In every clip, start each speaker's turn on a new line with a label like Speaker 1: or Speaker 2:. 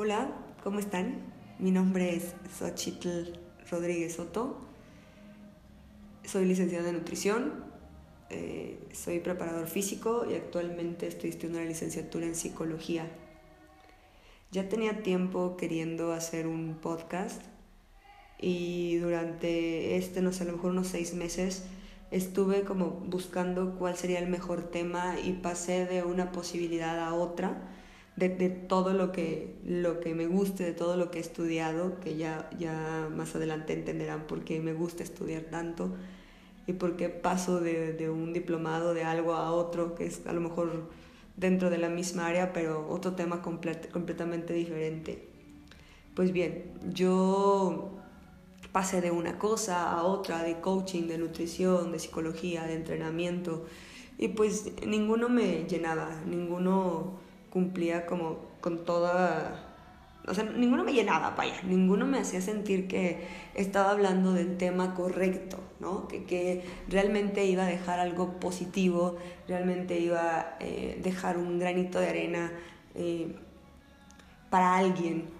Speaker 1: Hola, ¿cómo están? Mi nombre es Xochitl Rodríguez Soto. Soy licenciada en nutrición, eh, soy preparador físico y actualmente estoy estudiando la licenciatura en psicología. Ya tenía tiempo queriendo hacer un podcast y durante este, no sé, a lo mejor unos seis meses estuve como buscando cuál sería el mejor tema y pasé de una posibilidad a otra de, todo lo que, lo que me guste, de todo lo que he estudiado, que ya, ya más adelante entenderán por qué me gusta estudiar tanto y por qué paso de, de un diplomado de algo a otro, que es a lo mejor dentro de la misma área, pero otro tema complet, completamente diferente. Pues bien, yo pasé de una cosa a otra, de coaching, de nutrición, de psicología, de entrenamiento, y pues ninguno me llenaba, ninguno cumplía como con toda... O sea, ninguno me llenaba, vaya, ninguno me hacía sentir que estaba hablando del tema correcto, ¿no? Que, que realmente iba a dejar algo positivo, realmente iba a eh, dejar un granito de arena eh, para alguien.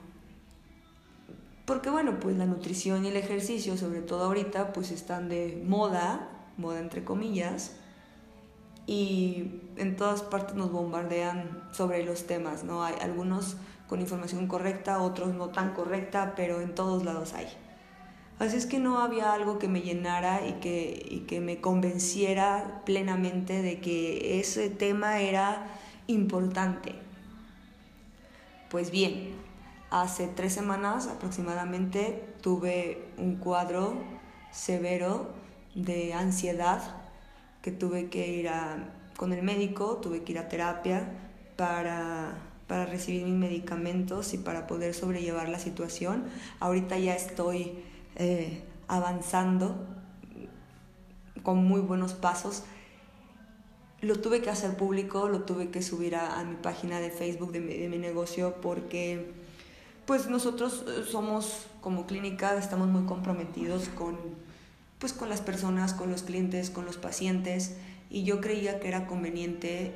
Speaker 1: Porque bueno, pues la nutrición y el ejercicio, sobre todo ahorita, pues están de moda, moda entre comillas, y en todas partes nos bombardean sobre los temas, ¿no? Hay algunos con información correcta, otros no tan correcta, pero en todos lados hay. Así es que no había algo que me llenara y que, y que me convenciera plenamente de que ese tema era importante. Pues bien, hace tres semanas aproximadamente tuve un cuadro severo de ansiedad que tuve que ir a, con el médico, tuve que ir a terapia para, para recibir mis medicamentos y para poder sobrellevar la situación. Ahorita ya estoy eh, avanzando con muy buenos pasos. Lo tuve que hacer público, lo tuve que subir a, a mi página de Facebook de mi, de mi negocio porque pues nosotros eh, somos como clínica, estamos muy comprometidos con pues con las personas, con los clientes, con los pacientes y yo creía que era conveniente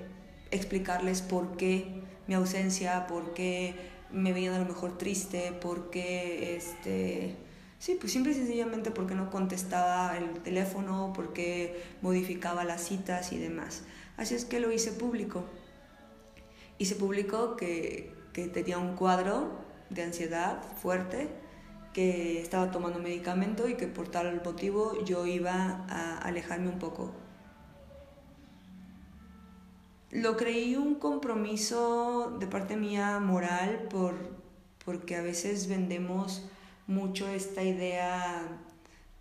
Speaker 1: explicarles por qué mi ausencia, por qué me veían a lo mejor triste, por qué este sí, pues simple y sencillamente porque no contestaba el teléfono, porque modificaba las citas y demás. Así es que lo hice público. Y se publicó que, que tenía un cuadro de ansiedad fuerte que estaba tomando medicamento y que por tal motivo yo iba a alejarme un poco. Lo creí un compromiso de parte mía moral por, porque a veces vendemos mucho esta idea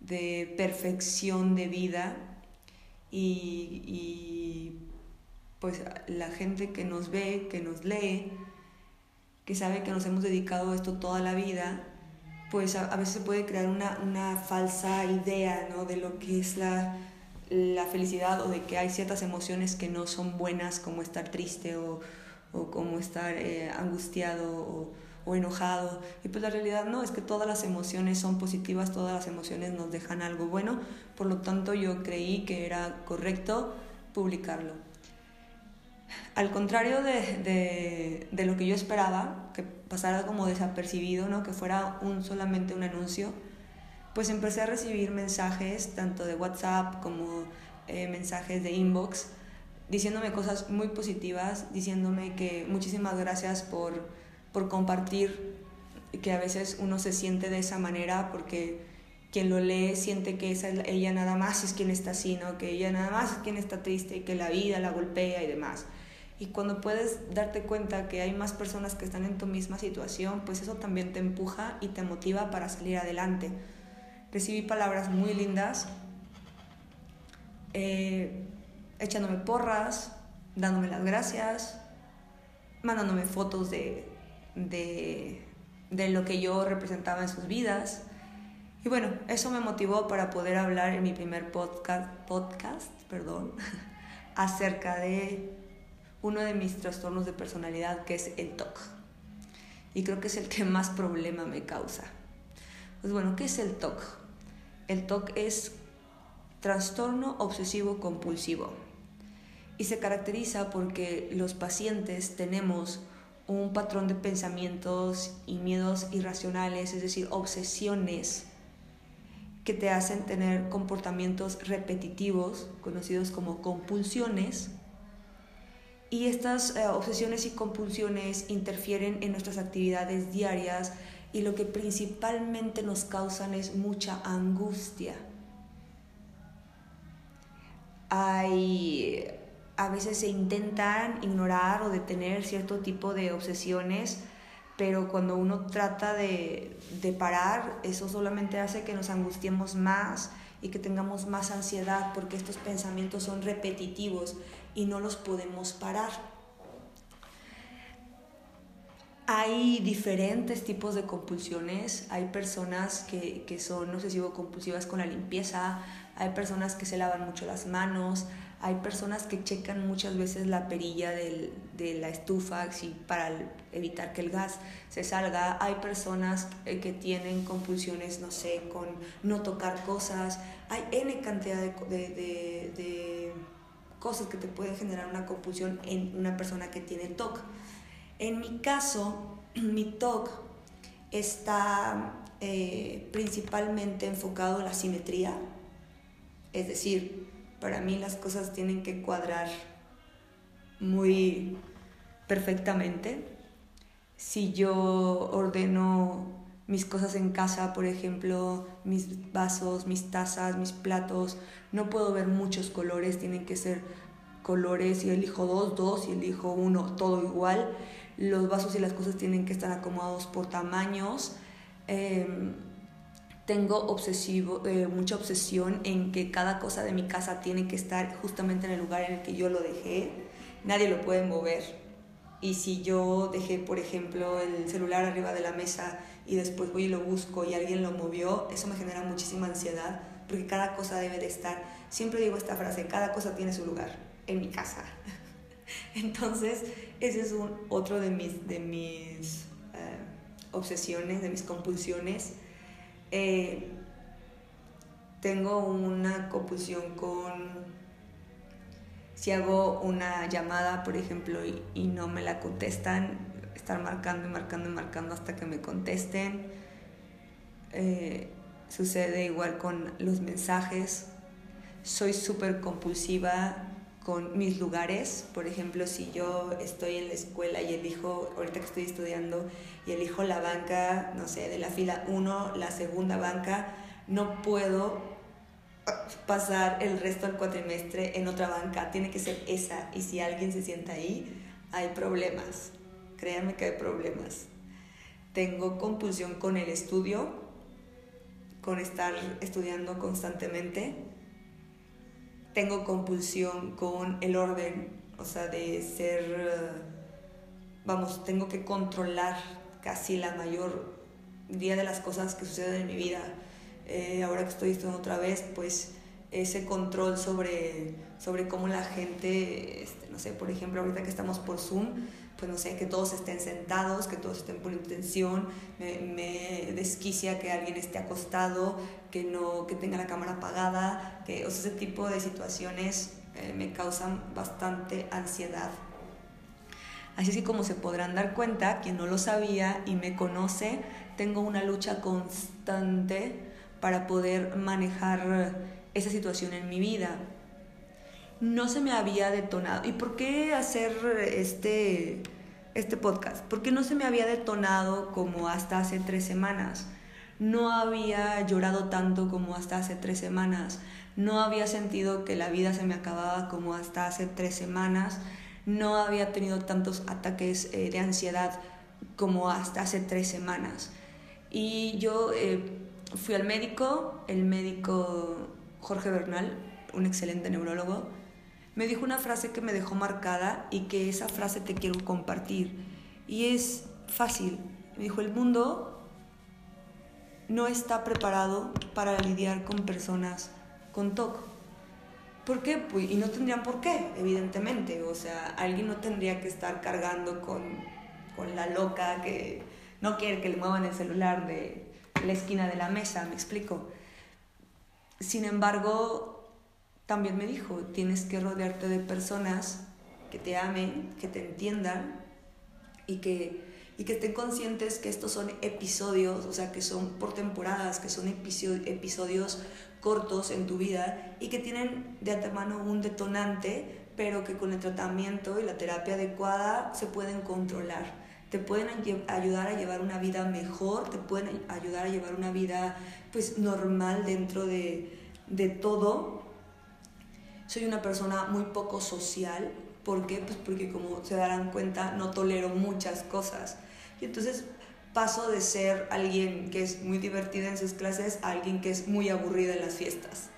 Speaker 1: de perfección de vida y, y pues la gente que nos ve, que nos lee, que sabe que nos hemos dedicado a esto toda la vida, pues a, a veces se puede crear una, una, falsa idea ¿no? de lo que es la, la, felicidad o de que hay ciertas emociones que no son buenas como estar triste o, o como estar eh, angustiado o, o, enojado. Y pues la realidad no, es que todas las emociones son positivas, todas las emociones nos dejan algo bueno, por lo tanto yo creí que era correcto publicarlo. Al contrario de, de, de, lo que yo esperaba, que pasara como desapercibido, ¿no? que fuera un, solamente un anuncio, pues empecé a recibir mensajes tanto de WhatsApp como eh, mensajes de inbox diciéndome cosas muy positivas, diciéndome que muchísimas gracias por, por compartir, que a veces uno se siente de esa manera porque quien lo lee siente que esa, ella nada más es quien está así, ¿no? que ella nada más es quien está triste y que la vida la golpea y demás. Y cuando puedes darte cuenta que hay más personas que están en tu misma situación, pues eso también te empuja y te motiva para salir adelante. Recibí palabras muy lindas, eh, echándome porras, dándome las gracias, mandándome fotos de, de, de lo que yo representaba en sus vidas. Y bueno, eso me motivó para poder hablar en mi primer podcast, podcast perdón, acerca de uno de mis trastornos de personalidad, que es el TOC. Y creo que es el que más problema me causa. Pues bueno, ¿qué es el TOC? El TOC es trastorno obsesivo compulsivo y se caracteriza porque los pacientes tenemos un patrón de pensamientos y miedos irracionales, es decir, obsesiones que te hacen tener comportamientos repetitivos, conocidos como compulsiones. Y estas eh, obsesiones y compulsiones interfieren en nuestras actividades diarias y lo que principalmente nos causan es mucha angustia. Hay, a veces se intentan ignorar o detener cierto tipo de obsesiones, pero cuando uno trata de, de parar, eso solamente hace que nos angustiemos más y que tengamos más ansiedad porque estos pensamientos son repetitivos y no los podemos parar. Hay diferentes tipos de compulsiones. Hay personas que, que son obsesivo-compulsivas con la limpieza, hay personas que se lavan mucho las manos, hay personas que checan muchas veces la perilla del, de la estufa para evitar que el gas se salga. Hay personas eh, que tienen compulsiones, no sé, con no tocar cosas. Hay N cantidad de, de, de cosas que te pueden generar una compulsión en una persona que tiene TOC. En mi caso, mi TOC está eh, principalmente enfocado en la simetría, es decir, para mí las cosas tienen que cuadrar muy perfectamente. Si yo ordeno mis cosas en casa, por ejemplo, mis vasos, mis tazas, mis platos, no puedo ver muchos colores, tienen que ser colores, y elijo dos, dos, y elijo uno, todo igual. Los vasos y las cosas tienen que estar acomodados por tamaños. Em, tengo obsesivo, eh, mucha obsesión en que cada cosa de mi casa tiene que estar justamente en el lugar en el que yo lo dejé. Nadie lo puede mover. Y si yo dejé, por ejemplo, el celular arriba de la mesa y después voy y lo busco y alguien lo movió, eso me genera muchísima ansiedad porque cada cosa debe de estar. Siempre digo esta frase, cada cosa tiene su lugar en mi casa. Entonces, ese es un, otro de mis, de mis eh, obsesiones, de mis compulsiones eh, tengo una compulsión con si hago una llamada, por ejemplo, y, no me la contestan, estar marcando y marcando y marcando hasta que me contesten. Eh, sucede igual con los mensajes. Soy súper compulsiva con mis lugares. Por ejemplo, si yo estoy en la escuela y elijo, ahorita que estoy estudiando, y elijo la banca, no sé, de la fila 1, la segunda banca, no puedo pasar el resto del cuatrimestre en otra banca, tiene que ser esa. Y si alguien se sienta ahí, hay problemas. Créanme que hay problemas. Tengo compulsión con el estudio, con estar estudiando constantemente tengo compulsión con el orden, o sea, de ser, eh, vamos, tengo que controlar casi la mayor día de las cosas que suceden en mi vida. Eh, ahora que estoy estudiando otra vez, pues ese control sobre, sobre cómo la gente, este, no sé, por ejemplo, ahorita que estamos por Zoom, pues no sé, que todos estén sentados, que todos estén por intención, me, me, desquicia que alguien esté acostado, que no que tenga la cámara apagada, que o ese tipo de situaciones eh, me causan bastante ansiedad. Así es que como se podrán dar cuenta, quien no lo sabía y me conoce, tengo una lucha constante para poder manejar esa situación en mi vida no se me había detonado. ¿Y por qué hacer este, este podcast? Porque no se me había detonado como hasta hace tres semanas. No había llorado tanto como hasta hace tres semanas. No había sentido que la vida se me acababa como hasta hace tres semanas. No había tenido tantos ataques eh, de ansiedad como hasta hace tres semanas. Y yo eh, fui al médico, el médico Jorge Bernal, un excelente neurólogo, me dijo una frase que me dejó marcada y que esa frase te quiero compartir. Y es fácil. Me dijo, el mundo no está preparado para lidiar con personas con TOC. ¿Por qué? Pues, y no tendrían por qué, evidentemente. O sea, alguien no tendría que estar cargando con, con la loca que no quiere que le muevan el celular de la esquina de la mesa, me explico. Sin embargo, también me dijo, tienes que rodearte de personas que te amen, que te entiendan, y que, y que estén conscientes que estos son episodios, o sea, que son por temporadas, que son episodios cortos en tu vida y que tienen de antemano un detonante, pero que con el tratamiento y la terapia adecuada se pueden controlar. Te pueden ayudar a llevar una vida mejor, te pueden ayudar a llevar una vida pues normal dentro de, de todo. Soy una persona muy poco social, ¿por qué? Pues porque como se darán cuenta no tolero muchas cosas. Y entonces paso de ser alguien que es muy divertida en sus clases a alguien que es muy aburrida en las fiestas.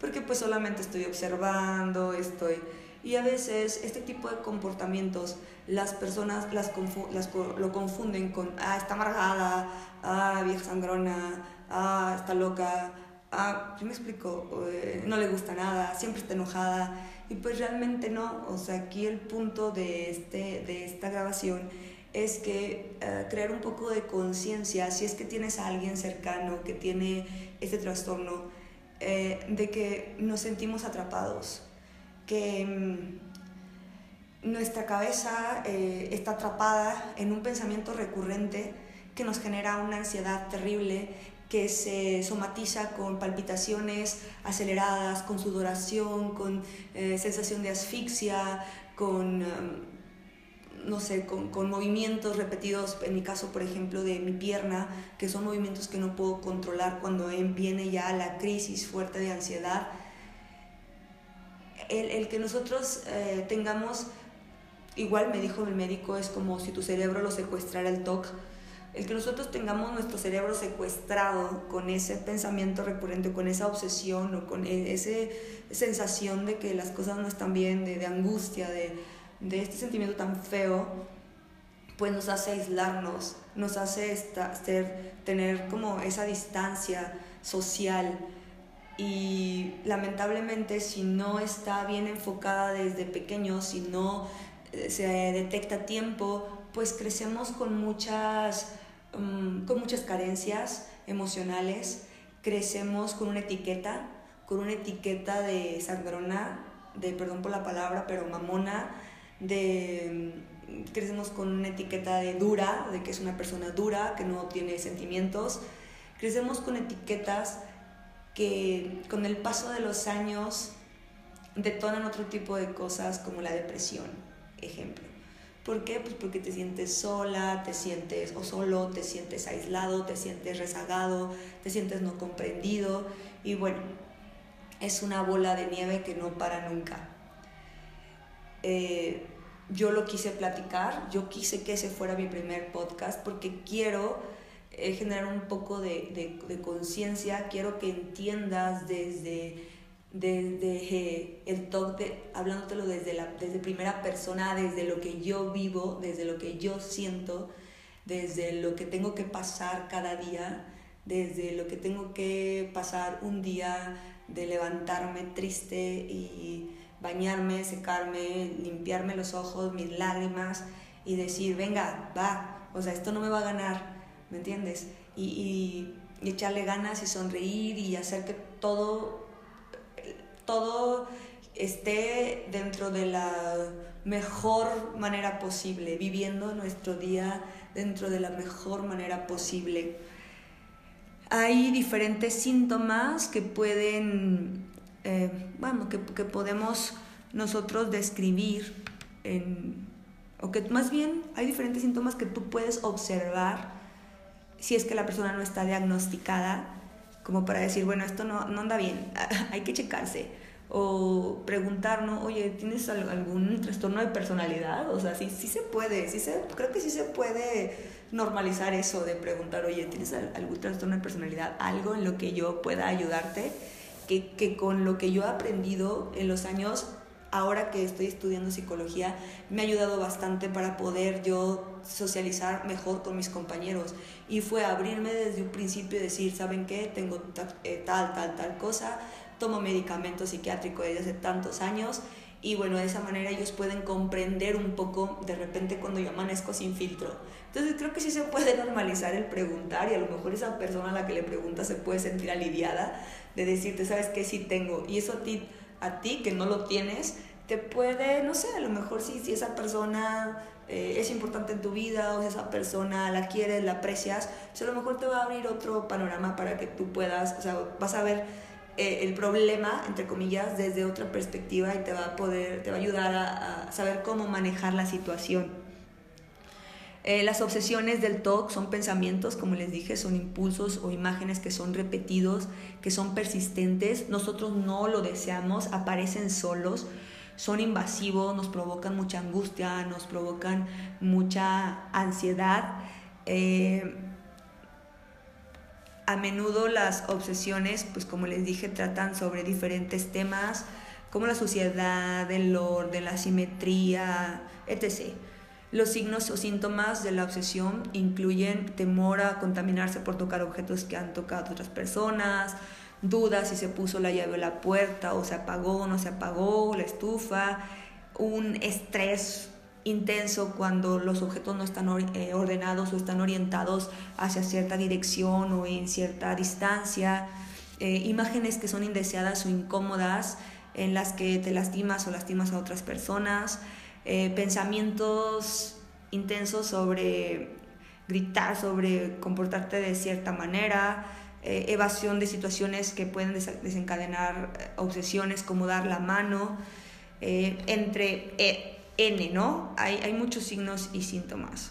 Speaker 1: Porque pues solamente estoy observando, estoy... Y a veces este tipo de comportamientos las personas las, las lo confunden con, ah, está amargada, ah, vieja sangrona, ah, está loca, ah, me explico, eh, no le gusta nada, siempre está enojada. Y pues realmente no, o sea, aquí el punto de, este, de esta grabación es que eh, crear un poco de conciencia, si es que tienes a alguien cercano que tiene este trastorno, eh, de que nos sentimos atrapados, que mm, nuestra cabeza eh, está atrapada en un pensamiento recurrente que nos genera una ansiedad terrible que se somatiza con palpitaciones aceleradas, con sudoración, con sensación de asfixia, con no sé, con, con, movimientos repetidos, en mi caso, por ejemplo, de mi pierna, que son movimientos que no puedo controlar cuando viene ya la crisis fuerte de ansiedad. El, el que nosotros eh, tengamos, igual me dijo el médico, es como si tu cerebro lo secuestrara el TOC. El que nosotros tengamos nuestro cerebro secuestrado con ese pensamiento recurrente, con esa obsesión o con e, esa sensación de que las cosas no están bien, de, de angustia, de, de este sentimiento tan feo, pues nos hace aislarnos, nos hace estar, tener como esa distancia social. Y lamentablemente si no está bien enfocada desde pequeños, si no eh, se detecta a tiempo, pues crecemos con muchas, mm, con muchas carencias emocionales, crecemos con una etiqueta, con una etiqueta de sangrona, de perdón por la palabra, pero mamona, de mm, crecemos con una etiqueta de dura, de que es una persona dura, que no tiene sentimientos. Crecemos con etiquetas que con el paso de los años detonan otro tipo de cosas como la depresión, ejemplo. ¿Por qué? Pues porque te sientes sola, te sientes o solo, te sientes aislado, te sientes rezagado, te sientes no comprendido y bueno, es una bola de nieve que no para nunca. Eh, yo lo quise platicar, yo quise que ese fuera mi primer podcast porque quiero eh, generar un poco de, de, conciencia, quiero que entiendas desde, desde el toque, hablándotelo desde, la, desde primera persona, desde lo que yo vivo, desde lo que yo siento, desde lo que tengo que pasar cada día, desde lo que tengo que pasar un día de levantarme triste y bañarme, secarme, limpiarme los ojos, mis lágrimas y decir, venga, va, o sea, esto no me va a ganar, ¿me entiendes? Y, echarle ganas y sonreír y hacer que todo, todo esté dentro de la mejor manera posible, viviendo nuestro día dentro de la mejor manera posible. Hay diferentes síntomas que pueden eh, que, que, podemos nosotros describir, en, o que más bien hay diferentes síntomas que tú puedes observar si es que la persona no está diagnosticada, como para decir, bueno, esto no, no anda bien, hay que checarse. O preguntarnos, oye, ¿tienes algún trastorno de personalidad? O sea, sí, sí se puede, sí se, creo que sí se puede normalizar eso de preguntar, oye, ¿tienes algún trastorno de personalidad? Algo en lo que yo pueda ayudarte que, que con lo que yo he aprendido en los años ahora que estoy estudiando psicología, me ha ayudado bastante para poder yo socializar mejor con mis compañeros. Y fue abrirme desde un principio decir, ¿saben qué? Tengo eh, tal, tal, tal cosa, tomo medicamento psiquiátrico desde hace tantos años. Y bueno, de esa manera ellos pueden comprender un poco de repente cuando yo amanezco sin filtro. Entonces creo que sí se puede normalizar el preguntar y a lo mejor esa persona a la que le pregunta se puede sentir aliviada de decirte, ¿sabes qué? Sí tengo. Y eso a ti, a ti que no lo tienes, te puede, no sé, a lo mejor si, si esa persona eh, es importante en tu vida o si esa persona la quieres, la aprecias, pues a lo mejor te va a abrir otro panorama para que tú puedas, o sea, vas a ver eh, el problema, entre comillas, desde otra perspectiva y te va a poder, te va a ayudar a, saber cómo manejar la situación. Eh, las obsesiones del TOC son pensamientos, como les dije, son impulsos o imágenes que son repetidos, que son persistentes. Nosotros no lo deseamos, aparecen solos son invasivos, nos provocan mucha angustia, nos provocan mucha ansiedad. Eh, a menudo las obsesiones, pues como les dije, tratan sobre diferentes temas como la suciedad, el orden, la simetría, etc. Los signos o síntomas de la obsesión incluyen temor a contaminarse por tocar objetos que han tocado otras personas, dudas si se puso la llave a la puerta o se apagó o no se apagó la estufa, un estrés intenso cuando los objetos no están eh, ordenados o están orientados hacia cierta dirección o en cierta distancia, eh, imágenes que son indeseadas o incómodas en las que te lastimas o lastimas a otras personas, eh, pensamientos intensos sobre gritar, sobre comportarte de cierta manera, eh, evasión de situaciones que pueden desencadenar eh, obsesiones como dar la mano, entre N, ¿no? Hay, hay, muchos signos y síntomas.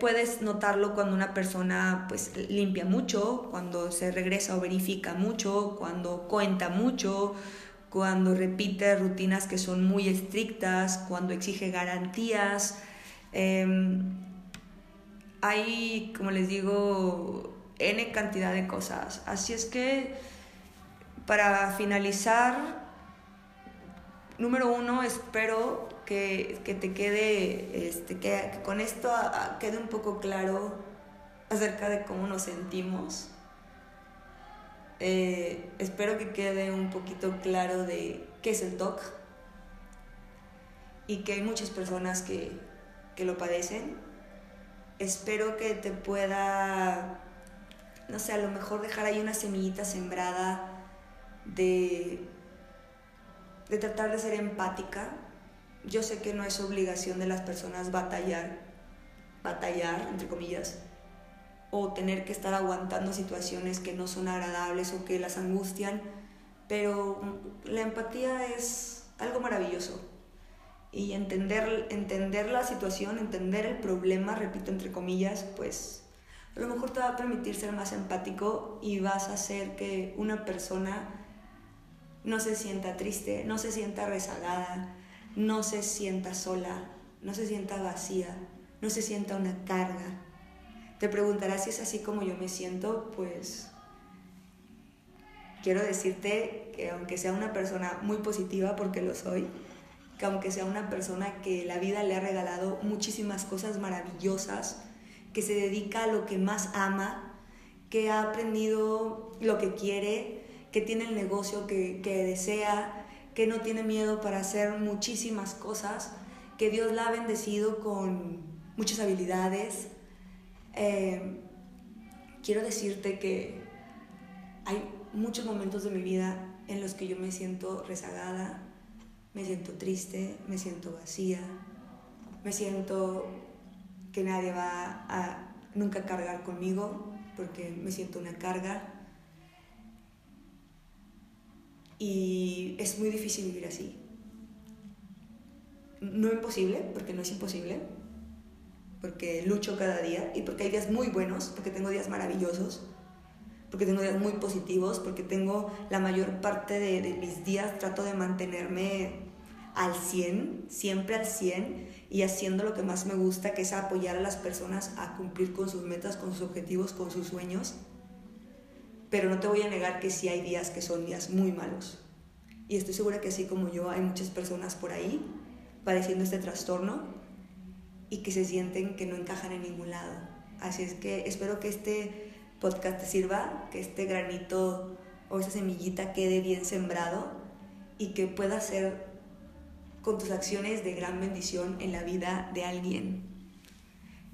Speaker 1: puedes notarlo cuando una persona pues limpia mucho, cuando se regresa o verifica mucho, cuando cuenta mucho, cuando repite rutinas que son muy estrictas, cuando exige garantías. Em, hay, como les digo, N cantidad de cosas. Así es que, para finalizar, número uno, espero que, te quede, este, que, con esto quede un poco claro acerca de cómo nos sentimos. Eh, espero que quede un poquito claro de qué es el TOC y que hay muchas personas que, que lo padecen espero que te pueda, no sé, a lo mejor dejar ahí una semillita sembrada de, de tratar de ser empática. Yo sé que no es obligación de las personas batallar, batallar, entre comillas, o tener que estar aguantando situaciones que no son agradables o que las angustian, pero la empatía es algo maravilloso y entender, entender la situación, entender el problema, repito entre comillas, pues a lo mejor te va a permitir ser más empático y vas a hacer que una persona no se sienta triste, no se sienta rezagada, no se sienta sola, no se sienta vacía, no se sienta una carga. Te preguntarás si es así como yo me siento, pues quiero decirte que aunque sea una persona muy positiva, porque lo soy, que aunque sea una persona que la vida le ha regalado muchísimas cosas maravillosas, que se dedica a lo que más ama, que ha aprendido lo que quiere, que tiene el negocio que, desea, que no tiene miedo para hacer muchísimas cosas, que Dios la ha bendecido con muchas habilidades. Eh, quiero decirte que hay muchos momentos de mi vida en los que yo me siento rezagada, me siento triste, me siento vacía, me siento que nadie va a nunca cargar conmigo porque me siento una carga. Y es muy difícil vivir así. No imposible, porque no es imposible, porque lucho cada día y porque hay días muy buenos, porque tengo días maravillosos, porque tengo días muy positivos, porque tengo la mayor parte de, de mis días, trato de mantenerme al 100, siempre al 100 y haciendo lo que más me gusta, que es apoyar a las personas a cumplir con sus metas, con sus objetivos, con sus sueños. Pero no te voy a negar que sí hay días que son días muy malos. Y estoy segura que así como yo hay muchas personas por ahí padeciendo este trastorno y que se sienten que no encajan en ningún lado. Así es que espero que este podcast te sirva, que este granito o esa semillita quede bien sembrado y que pueda ser con tus acciones de gran bendición en la vida de alguien.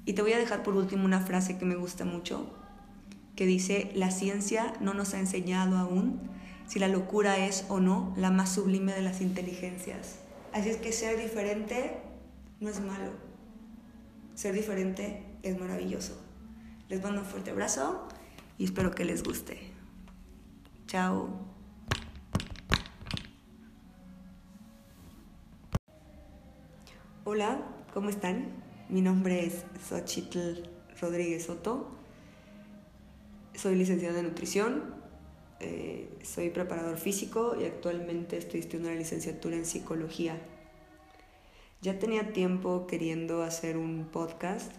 Speaker 1: Y te voy a dejar por último una frase que me gusta mucho, que dice, la ciencia no nos ha enseñado aún si la locura es o no la más sublime de las inteligencias. Así es que ser diferente no es malo. Ser diferente es maravilloso. Les mando un fuerte abrazo y espero que les guste. Chao. Hola, ¿cómo están? Mi nombre es Xochitl Rodríguez Soto. Soy licenciada en nutrición, eh, soy preparador físico y actualmente estoy estudiando una licenciatura en psicología. Ya tenía tiempo queriendo hacer un podcast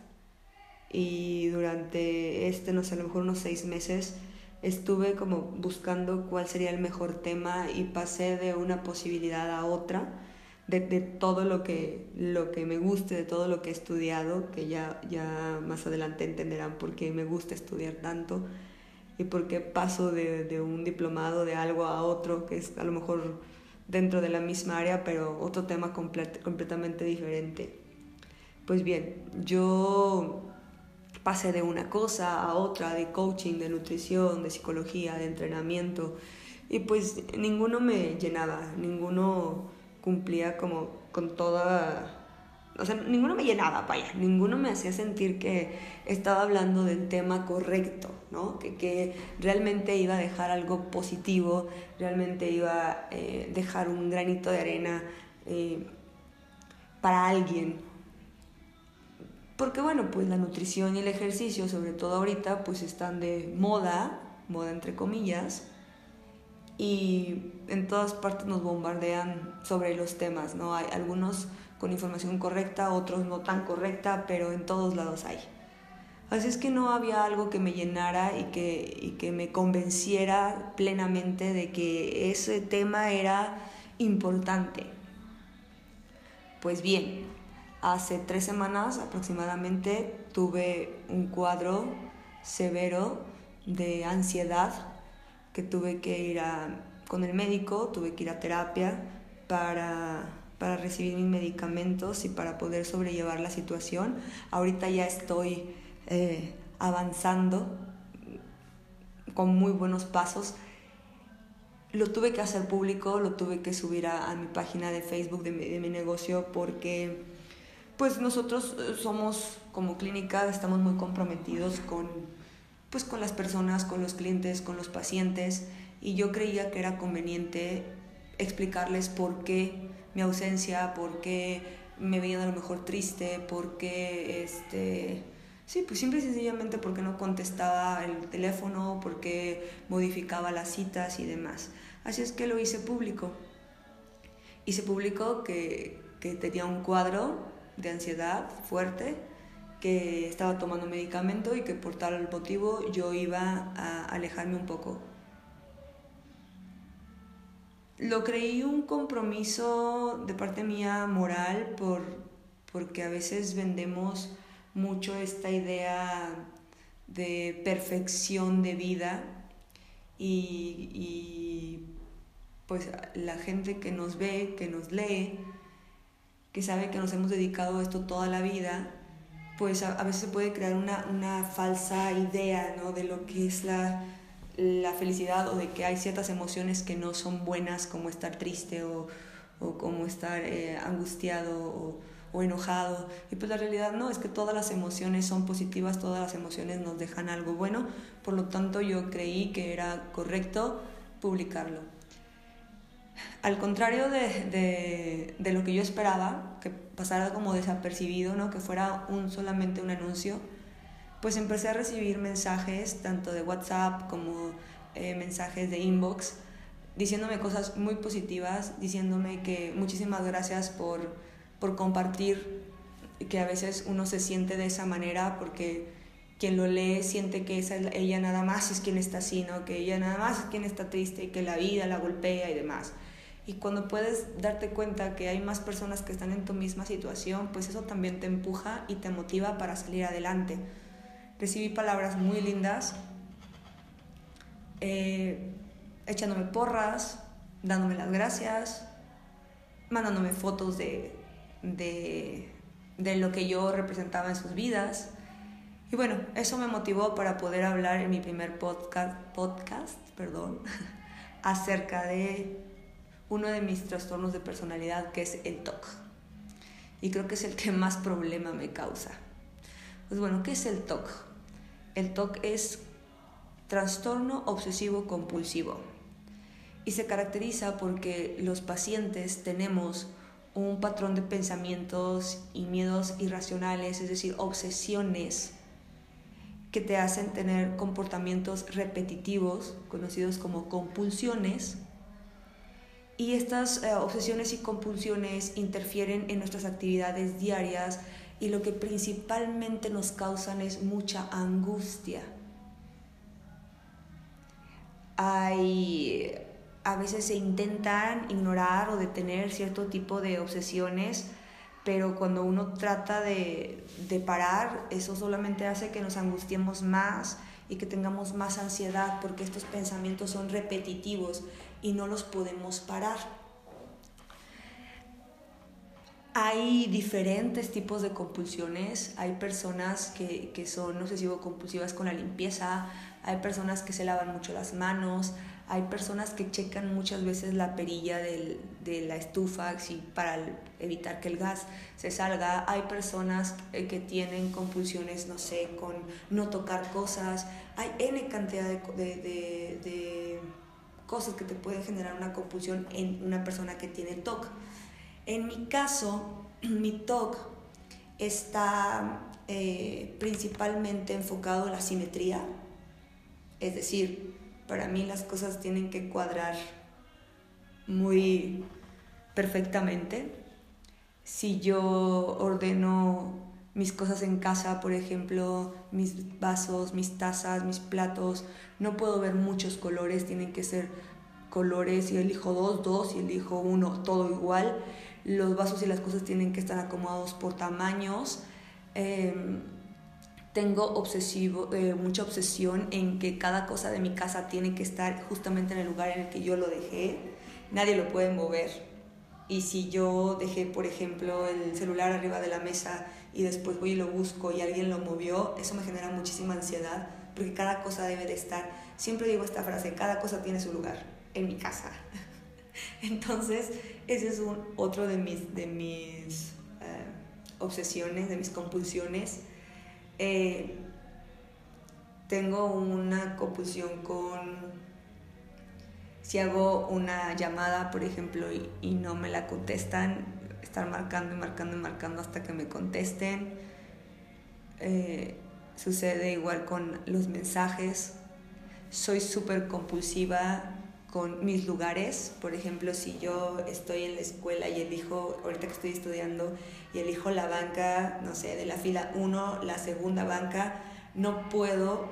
Speaker 1: y durante este, no sé, a lo mejor unos seis meses estuve como buscando cuál sería el mejor tema y pasé de una posibilidad a otra de, todo lo que, lo que me guste, de todo lo que he estudiado, que ya, ya más adelante entenderán por qué me gusta estudiar tanto y por qué paso de, de, un diplomado de algo a otro, que es a lo mejor dentro de la misma área, pero otro tema completamente diferente. Pues bien, yo pasé de una cosa a otra, de coaching, de nutrición, de psicología, de entrenamiento, y pues ninguno me llenaba, ninguno cumplía como con toda o sea, ninguno me llenaba, vaya, ninguno me hacía sentir que estaba hablando del tema correcto, ¿no? Que, que realmente iba a dejar algo positivo, realmente iba a eh, dejar un granito de arena eh, para alguien. Porque bueno, pues la nutrición y el ejercicio, sobre todo ahorita, pues están de moda, moda entre comillas, y en todas partes nos bombardean sobre los temas, ¿no? Hay algunos con información correcta, otros no tan correcta, pero en todos lados hay. Así es que no había algo que me llenara y que, y que me convenciera plenamente de que ese tema era importante. Pues bien, hace tres semanas aproximadamente tuve un cuadro severo de ansiedad que tuve que ir a, con el médico, tuve que ir a terapia para para recibir mis medicamentos y para poder sobrellevar la situación. Ahorita ya estoy eh, avanzando con muy buenos pasos. Lo tuve que hacer público, lo tuve que subir a, mi página de Facebook de mi, de mi, negocio porque pues nosotros eh, somos como clínica, estamos muy comprometidos con, pues, con las personas, con los clientes, con los pacientes y yo creía que era conveniente explicarles por qué mi ausencia, por qué me veían a lo mejor triste, por qué, este, sí, pues simple y sencillamente porque no contestaba el teléfono, porque modificaba las citas y demás. Así es que lo hice público. Y se publicó que, que tenía un cuadro de ansiedad fuerte, que estaba tomando medicamento y que por tal motivo yo iba a alejarme un poco lo creí un compromiso de parte mía moral por, porque a veces vendemos mucho esta idea de perfección de vida y, y, pues la gente que nos ve, que nos lee, que sabe que nos hemos dedicado a esto toda la vida, pues a, veces se puede crear una, una falsa idea ¿no? de lo que es la la felicidad o de que hay ciertas emociones que no son buenas como estar triste o, o como estar eh, angustiado o, enojado. Y pues la realidad no, es que todas las emociones son positivas, todas las emociones nos dejan algo bueno, por lo tanto yo creí que era correcto publicarlo. Al contrario de, de, de lo que yo esperaba, que pasara como desapercibido, ¿no? que fuera un, solamente un anuncio, pues empecé a recibir mensajes tanto de WhatsApp como eh, mensajes de inbox diciéndome cosas muy positivas, diciéndome que muchísimas gracias por, por compartir, que a veces uno se siente de esa manera porque quien lo lee siente que esa, ella nada más es quien está así, ¿no? que ella nada más es quien está triste y que la vida la golpea y demás. Y cuando puedes darte cuenta que hay más personas que están en tu misma situación, pues eso también te empuja y te motiva para salir adelante recibí palabras muy lindas, eh, echándome porras, dándome las gracias, mandándome fotos de, de, de, lo que yo representaba en sus vidas. Y bueno, eso me motivó para poder hablar en mi primer podcast, podcast perdón, acerca de uno de mis trastornos de personalidad, que es el TOC. Y creo que es el que más problema me causa. Pues bueno, ¿qué es el TOC? El TOC es trastorno obsesivo compulsivo y se caracteriza porque los pacientes tenemos un patrón de pensamientos y miedos irracionales, es decir, obsesiones que te hacen tener comportamientos repetitivos, conocidos como compulsiones, y estas eh, obsesiones y compulsiones interfieren en nuestras actividades diarias y lo que principalmente nos causan es mucha angustia. Hay a veces se intentan ignorar o detener cierto tipo de obsesiones, pero cuando uno trata de, parar, eso solamente hace que nos angustiemos más y que tengamos más ansiedad porque estos pensamientos son repetitivos y no los podemos parar. Hay diferentes tipos de compulsiones. Hay personas que, que son obsesivo-compulsivas con la limpieza, hay personas que se lavan mucho las manos, hay personas que checan muchas veces la perilla de la estufa para evitar que el gas se salga. Hay personas que tienen compulsiones, no sé, con no tocar cosas. Hay N cantidad de, cosas que te pueden generar una compulsión en una persona que tiene TOC. En mi caso, mi TOC está eh, principalmente enfocado en la simetría, es decir, para mí las cosas tienen que cuadrar muy perfectamente. Si yo ordeno mis cosas en casa, por ejemplo, mis vasos, mis tazas, mis platos, no puedo ver muchos colores, tienen que ser colores, si elijo dos, dos, y elijo uno, todo igual. Los vasos y las cosas tienen que estar acomodados por tamaños. Em, tengo obsesivo, eh, mucha obsesión en que cada cosa de mi casa tiene que estar justamente en el lugar en el que yo lo dejé. Nadie lo puede mover. Y si yo dejé, por ejemplo, el celular arriba de la mesa y después voy y lo busco y alguien lo movió, eso me genera muchísima ansiedad porque cada cosa debe de estar. Siempre digo esta frase, cada cosa tiene su lugar en mi casa. Entonces, ese es un, otro de mis, de mis eh, obsesiones, de mis compulsiones eh, tengo una compulsión con si hago una llamada, por ejemplo, y, no me la contestan, estar marcando y marcando y marcando hasta que me contesten. Eh, sucede igual con los mensajes. Soy súper compulsiva con mis lugares. Por ejemplo, si yo estoy en la escuela y elijo, ahorita que estoy estudiando, y elijo la banca, no sé, de la fila 1, la segunda banca, no puedo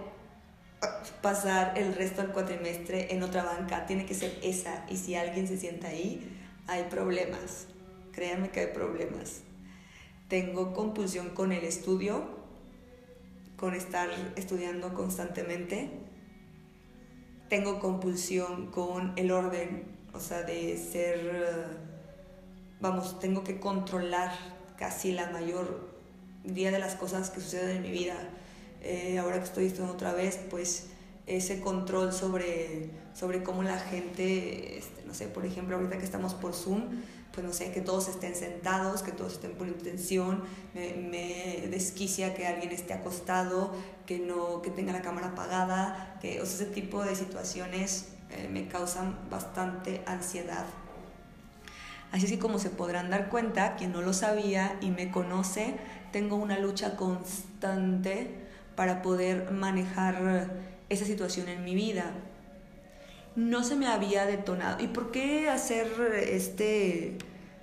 Speaker 1: pasar el resto del cuatrimestre en otra banca, tiene que ser esa. Y si alguien se sienta ahí, hay problemas. Créanme que hay problemas. Tengo compulsión con el estudio, con estar estudiando constantemente tengo compulsión con el orden, o sea, de ser, eh, vamos, tengo que controlar casi la mayor día de las cosas que suceden en mi vida. Eh, ahora que estoy estudiando otra vez, pues ese control sobre, sobre cómo la gente, este, no sé, por ejemplo, ahorita que estamos por Zoom, pues no sé, que todos estén sentados, que todos estén por intención, me, me, desquicia que alguien esté acostado, que no, que tenga la cámara apagada, que, o sea, ese tipo de situaciones eh, me causan bastante ansiedad. Así es que como se podrán dar cuenta, quien no lo sabía y me conoce, tengo una lucha constante para poder manejar esa situación en mi vida no se me había detonado. ¿Y por qué hacer este,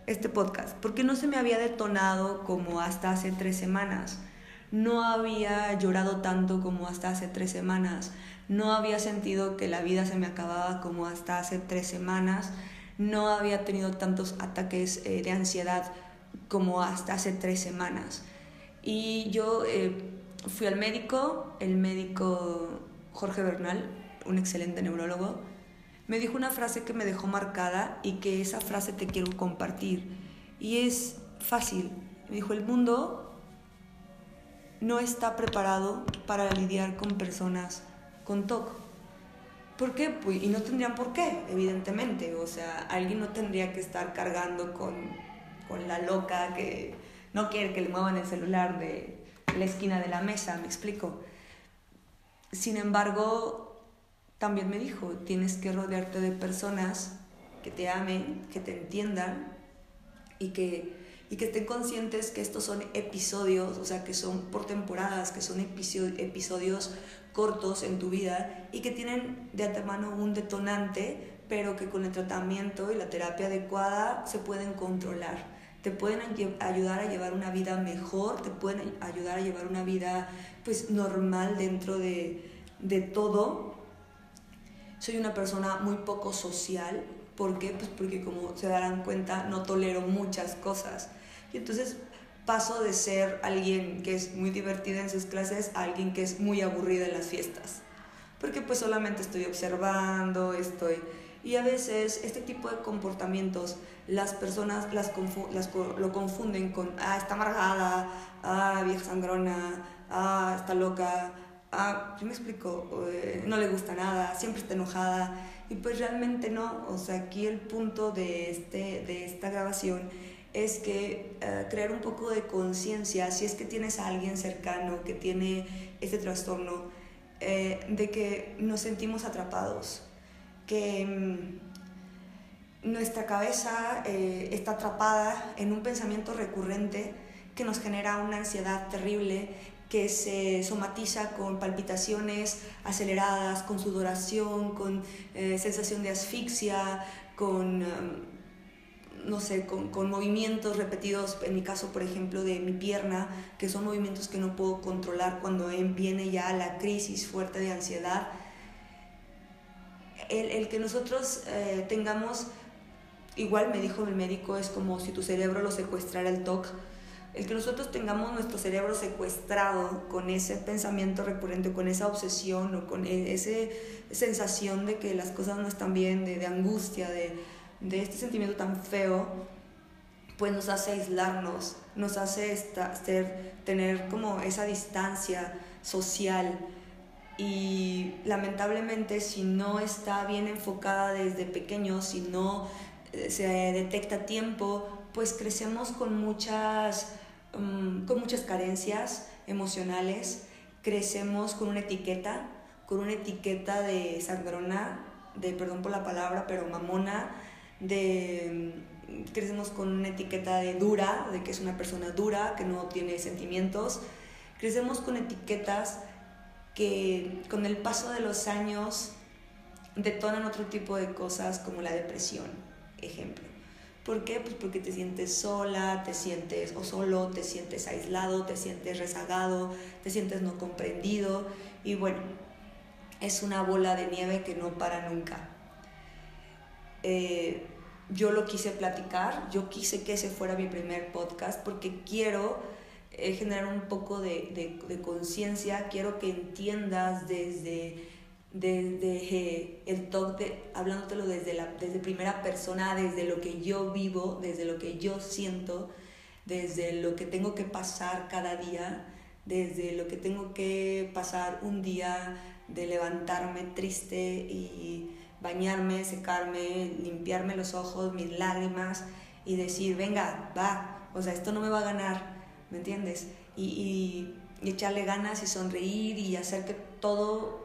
Speaker 1: este podcast? Porque no se me había detonado como hasta hace tres semanas. No había llorado tanto como hasta hace tres semanas. No había sentido que la vida se me acababa como hasta hace tres semanas. No había tenido tantos ataques eh, de ansiedad como hasta hace tres semanas. Y yo eh, fui al médico, el médico Jorge Bernal, un excelente neurólogo, me dijo una frase que me dejó marcada y que esa frase te quiero compartir. Y es fácil. Me dijo, el mundo no está preparado para lidiar con personas con TOC. ¿Por qué? Pues, y no tendrían por qué, evidentemente. O sea, alguien no tendría que estar cargando con, con la loca que no quiere que le muevan el celular de la esquina de la mesa, me explico. Sin embargo, también me dijo, tienes que rodearte de personas que te amen, que te entiendan y que, y que estén conscientes que estos son episodios, o sea, que son por temporadas, que son episodios cortos en tu vida y que tienen de antemano un detonante, pero que con el tratamiento y la terapia adecuada se pueden controlar. Te pueden ayudar a llevar una vida mejor, te pueden ayudar a llevar una vida pues normal dentro de, de todo. Soy una persona muy poco social, ¿por qué? Pues porque como se darán cuenta no tolero muchas cosas. Y entonces paso de ser alguien que es muy divertida en sus clases a alguien que es muy aburrida en las fiestas. Porque pues solamente estoy observando, estoy... Y a veces este tipo de comportamientos las personas las, las lo confunden con, ah, está amargada, ah, vieja sangrona, ah, está loca, ah, yo me explico, eh, no le gusta nada, siempre está enojada. Y pues realmente no, o sea, aquí el punto de, este, de esta grabación es que eh, crear un poco de conciencia, si es que tienes a alguien cercano que tiene este trastorno, eh, de que nos sentimos atrapados, que mm, nuestra cabeza eh, está atrapada en un pensamiento recurrente que nos genera una ansiedad terrible, que se somatiza con palpitaciones aceleradas, con sudoración, con sensación de asfixia, con no sé, con, con, movimientos repetidos, en mi caso, por ejemplo, de mi pierna, que son movimientos que no puedo controlar cuando viene ya la crisis fuerte de ansiedad. El, el que nosotros eh, tengamos, igual me dijo el médico, es como si tu cerebro lo secuestrara el TOC. El que nosotros tengamos nuestro cerebro secuestrado con ese pensamiento recurrente, con esa obsesión o con e, esa sensación de que las cosas no están bien, de, de angustia, de, de este sentimiento tan feo, pues nos hace aislarnos, nos hace ser, tener como esa distancia social. Y lamentablemente si no está bien enfocada desde pequeños, si no eh, se detecta tiempo, pues crecemos con muchas, mm, con muchas carencias emocionales, crecemos con una etiqueta, con una etiqueta de sangrona, de perdón por la palabra, pero mamona, de mm, crecemos con una etiqueta de dura, de que es una persona dura, que no tiene sentimientos. Crecemos con etiquetas que con el paso de los años detonan otro tipo de cosas como la depresión, ejemplo. ¿Por qué? Pues porque te sientes sola, te sientes o solo, te sientes aislado, te sientes rezagado, te sientes no comprendido y bueno, es una bola de nieve que no para nunca. Eh, yo lo quise platicar, yo quise que ese fuera mi primer podcast porque quiero eh, generar un poco de, de, conciencia, quiero que entiendas desde, desde eh, el toque, hablándotelo desde, la, desde primera persona, desde lo que yo vivo, desde lo que yo siento, desde lo que tengo que pasar cada día, desde lo que tengo que pasar un día de levantarme triste y bañarme, secarme, limpiarme los ojos, mis lágrimas y decir, venga, va, o sea, esto no me va a ganar, ¿me entiendes? Y, echarle ganas y sonreír y hacer que todo,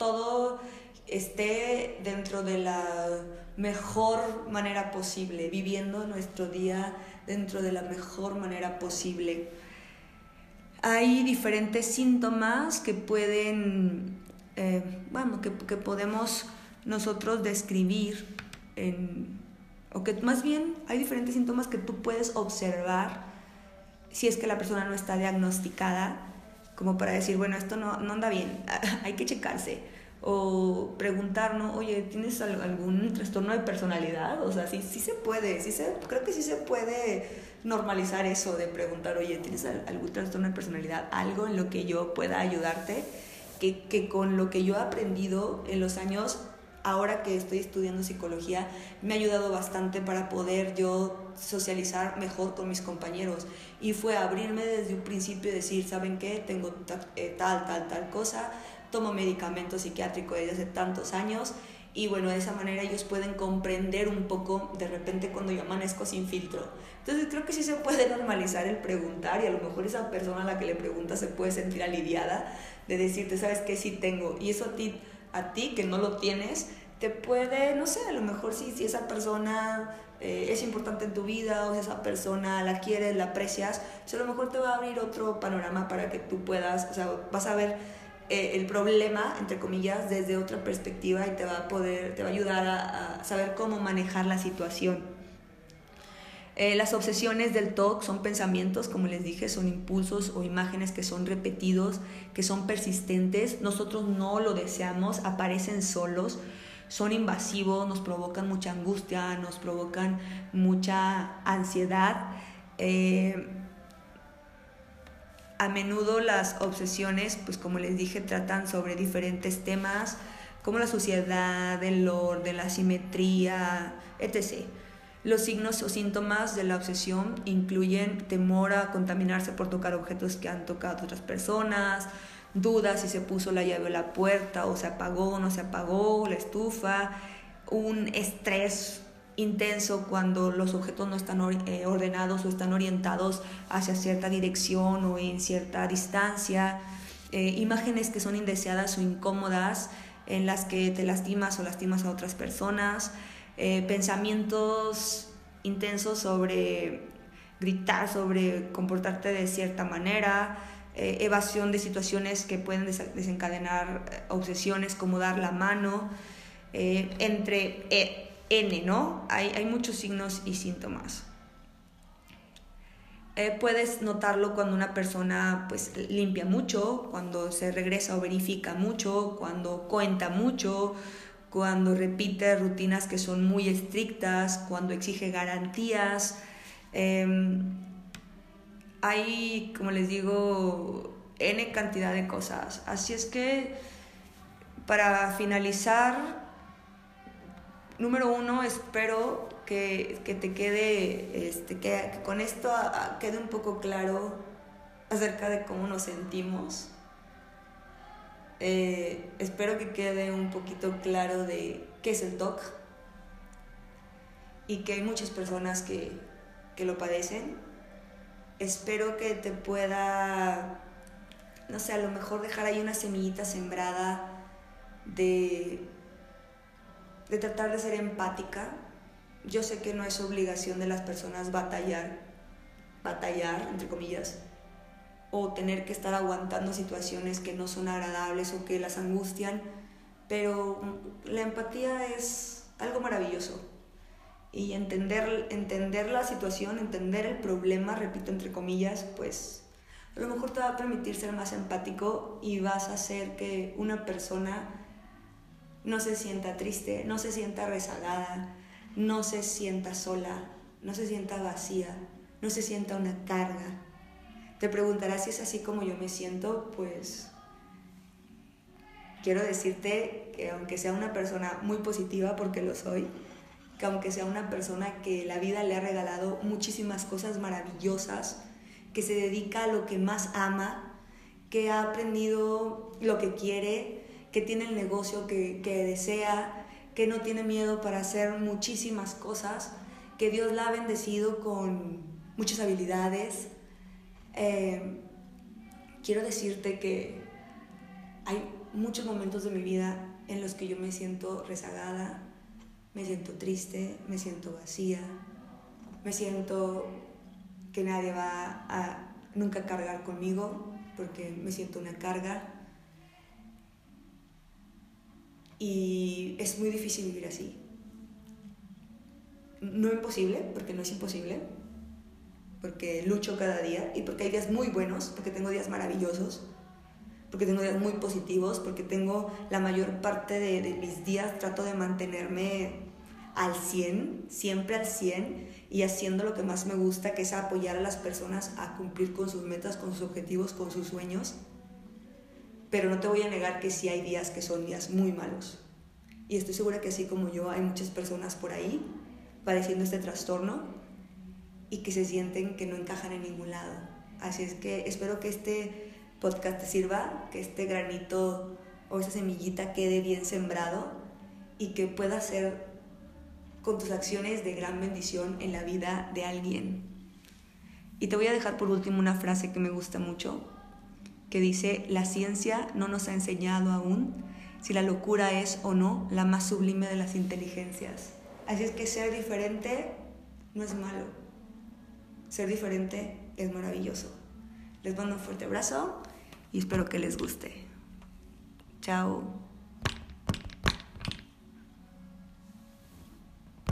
Speaker 1: todo esté dentro de la mejor manera posible, viviendo nuestro día dentro de la mejor manera posible. Hay diferentes síntomas que pueden eh, bueno, que, que, podemos nosotros describir, en, o que más bien hay diferentes síntomas que tú puedes observar si es que la persona no está diagnosticada, como para decir, bueno, esto no, no anda bien, hay que checarse. O preguntarnos, oye, ¿tienes algún trastorno de personalidad? O sea, sí, sí se puede, sí se, creo que sí se puede normalizar eso de preguntar, oye, ¿tienes algún trastorno de personalidad? Algo en lo que yo pueda ayudarte que, con lo que yo he aprendido en los años, ahora que estoy estudiando psicología, me ha ayudado bastante para poder yo socializar mejor con mis compañeros. Y fue abrirme desde un principio y decir, ¿saben qué? Tengo eh, tal, tal, tal cosa, tomo medicamento psiquiátrico desde hace tantos años y bueno, de esa manera ellos pueden comprender un poco de repente cuando yo amanezco sin filtro. Entonces creo que sí se puede normalizar el preguntar y a lo mejor esa persona a la que le pregunta se puede sentir aliviada de decirte, sabes que sí tengo. Y eso a ti, a ti que no lo tienes, te puede, no sé, a lo mejor si, si esa persona eh, es importante en tu vida o si esa persona la quieres, la aprecias, pues a lo mejor te va a abrir otro panorama para que tú puedas, o sea, vas a ver eh, el problema, entre comillas, desde otra perspectiva y te va a poder, te va a ayudar a, saber cómo manejar la situación. Eh, las obsesiones del TOC son pensamientos, como les dije, son impulsos o imágenes que son repetidos, que son persistentes. Nosotros no lo deseamos, aparecen solos, son invasivos, nos provocan mucha angustia, nos provocan mucha ansiedad. Eh, a menudo las obsesiones, pues como les dije, tratan sobre diferentes temas como la suciedad, el orden, la simetría, etc. Los signos o síntomas de la obsesión incluyen temor a contaminarse por tocar objetos que han tocado otras personas, dudas si se puso la llave a la puerta o se apagó o no se apagó, la estufa, un estrés intenso cuando los objetos no están eh, ordenados o están orientados hacia cierta dirección o en cierta distancia, eh, imágenes que son indeseadas o incómodas en las que te lastimas o lastimas a otras personas, eh, pensamientos intensos sobre gritar, sobre comportarte de cierta manera, evasión de situaciones que pueden desencadenar obsesiones como dar la mano, entre N, ¿no? Hay, muchos signos y síntomas. Eh, puedes notarlo cuando una persona pues limpia mucho, cuando se regresa o verifica mucho, cuando cuenta mucho, cuando repite rutinas que son muy estrictas, cuando exige garantías. Em, hay, como les digo, N cantidad de cosas. Así es que, para finalizar, número uno, espero que, te quede, este, que, con esto quede un poco claro acerca de cómo nos sentimos. Eh, espero que quede un poquito claro de qué es el TOC y que hay muchas personas que, que lo padecen. Espero que te pueda, no sé, a lo mejor dejar ahí una semillita sembrada de de tratar de ser empática. Yo sé que no es obligación de las personas batallar, batallar, entre comillas, o tener que estar aguantando situaciones que no son agradables o que las angustian, pero la empatía es algo maravilloso. Y entender, entender la situación, entender el problema, repito entre comillas, pues a lo mejor te va a permitir ser más empático y vas a hacer que una persona no se sienta triste, no se sienta rezagada, no se sienta sola, no se sienta vacía, no se sienta una carga. Te preguntarás si es así como yo me siento, pues quiero decirte que aunque sea una persona muy positiva, porque lo soy, que aunque sea una persona que la vida le ha regalado muchísimas cosas maravillosas, que se dedica a lo que más ama, que ha aprendido lo que quiere, que tiene el negocio que, desea, que no tiene miedo para hacer muchísimas cosas, que Dios la ha bendecido con muchas habilidades. Eh, quiero decirte que hay muchos momentos de mi vida en los que yo me siento rezagada, me siento triste, me siento vacía, me siento que nadie va a nunca cargar conmigo porque me siento una carga y es muy difícil vivir así. No imposible, porque no es imposible, porque lucho cada día y porque hay días muy buenos, porque tengo días maravillosos, porque tengo días muy positivos, porque tengo la mayor parte de, de mis días, trato de mantenerme al 100, siempre al 100 y haciendo lo que más me gusta, que es apoyar a las personas a cumplir con sus metas, con sus objetivos, con sus sueños pero no te voy a negar que sí hay días que son días muy malos. Y estoy segura que así como yo hay muchas personas por ahí padeciendo este trastorno y que se sienten que no encajan en ningún lado. Así es que espero que este podcast te sirva, que este granito o esa semillita quede bien sembrado y que pueda ser con tus acciones de gran bendición en la vida de alguien. Y te voy a dejar por último una frase que me gusta mucho, que dice, la ciencia no nos ha enseñado aún si la locura es o no la más sublime de las inteligencias. Así es que ser diferente no es malo. Ser diferente es maravilloso. Les mando un fuerte abrazo y espero que les guste. Chao.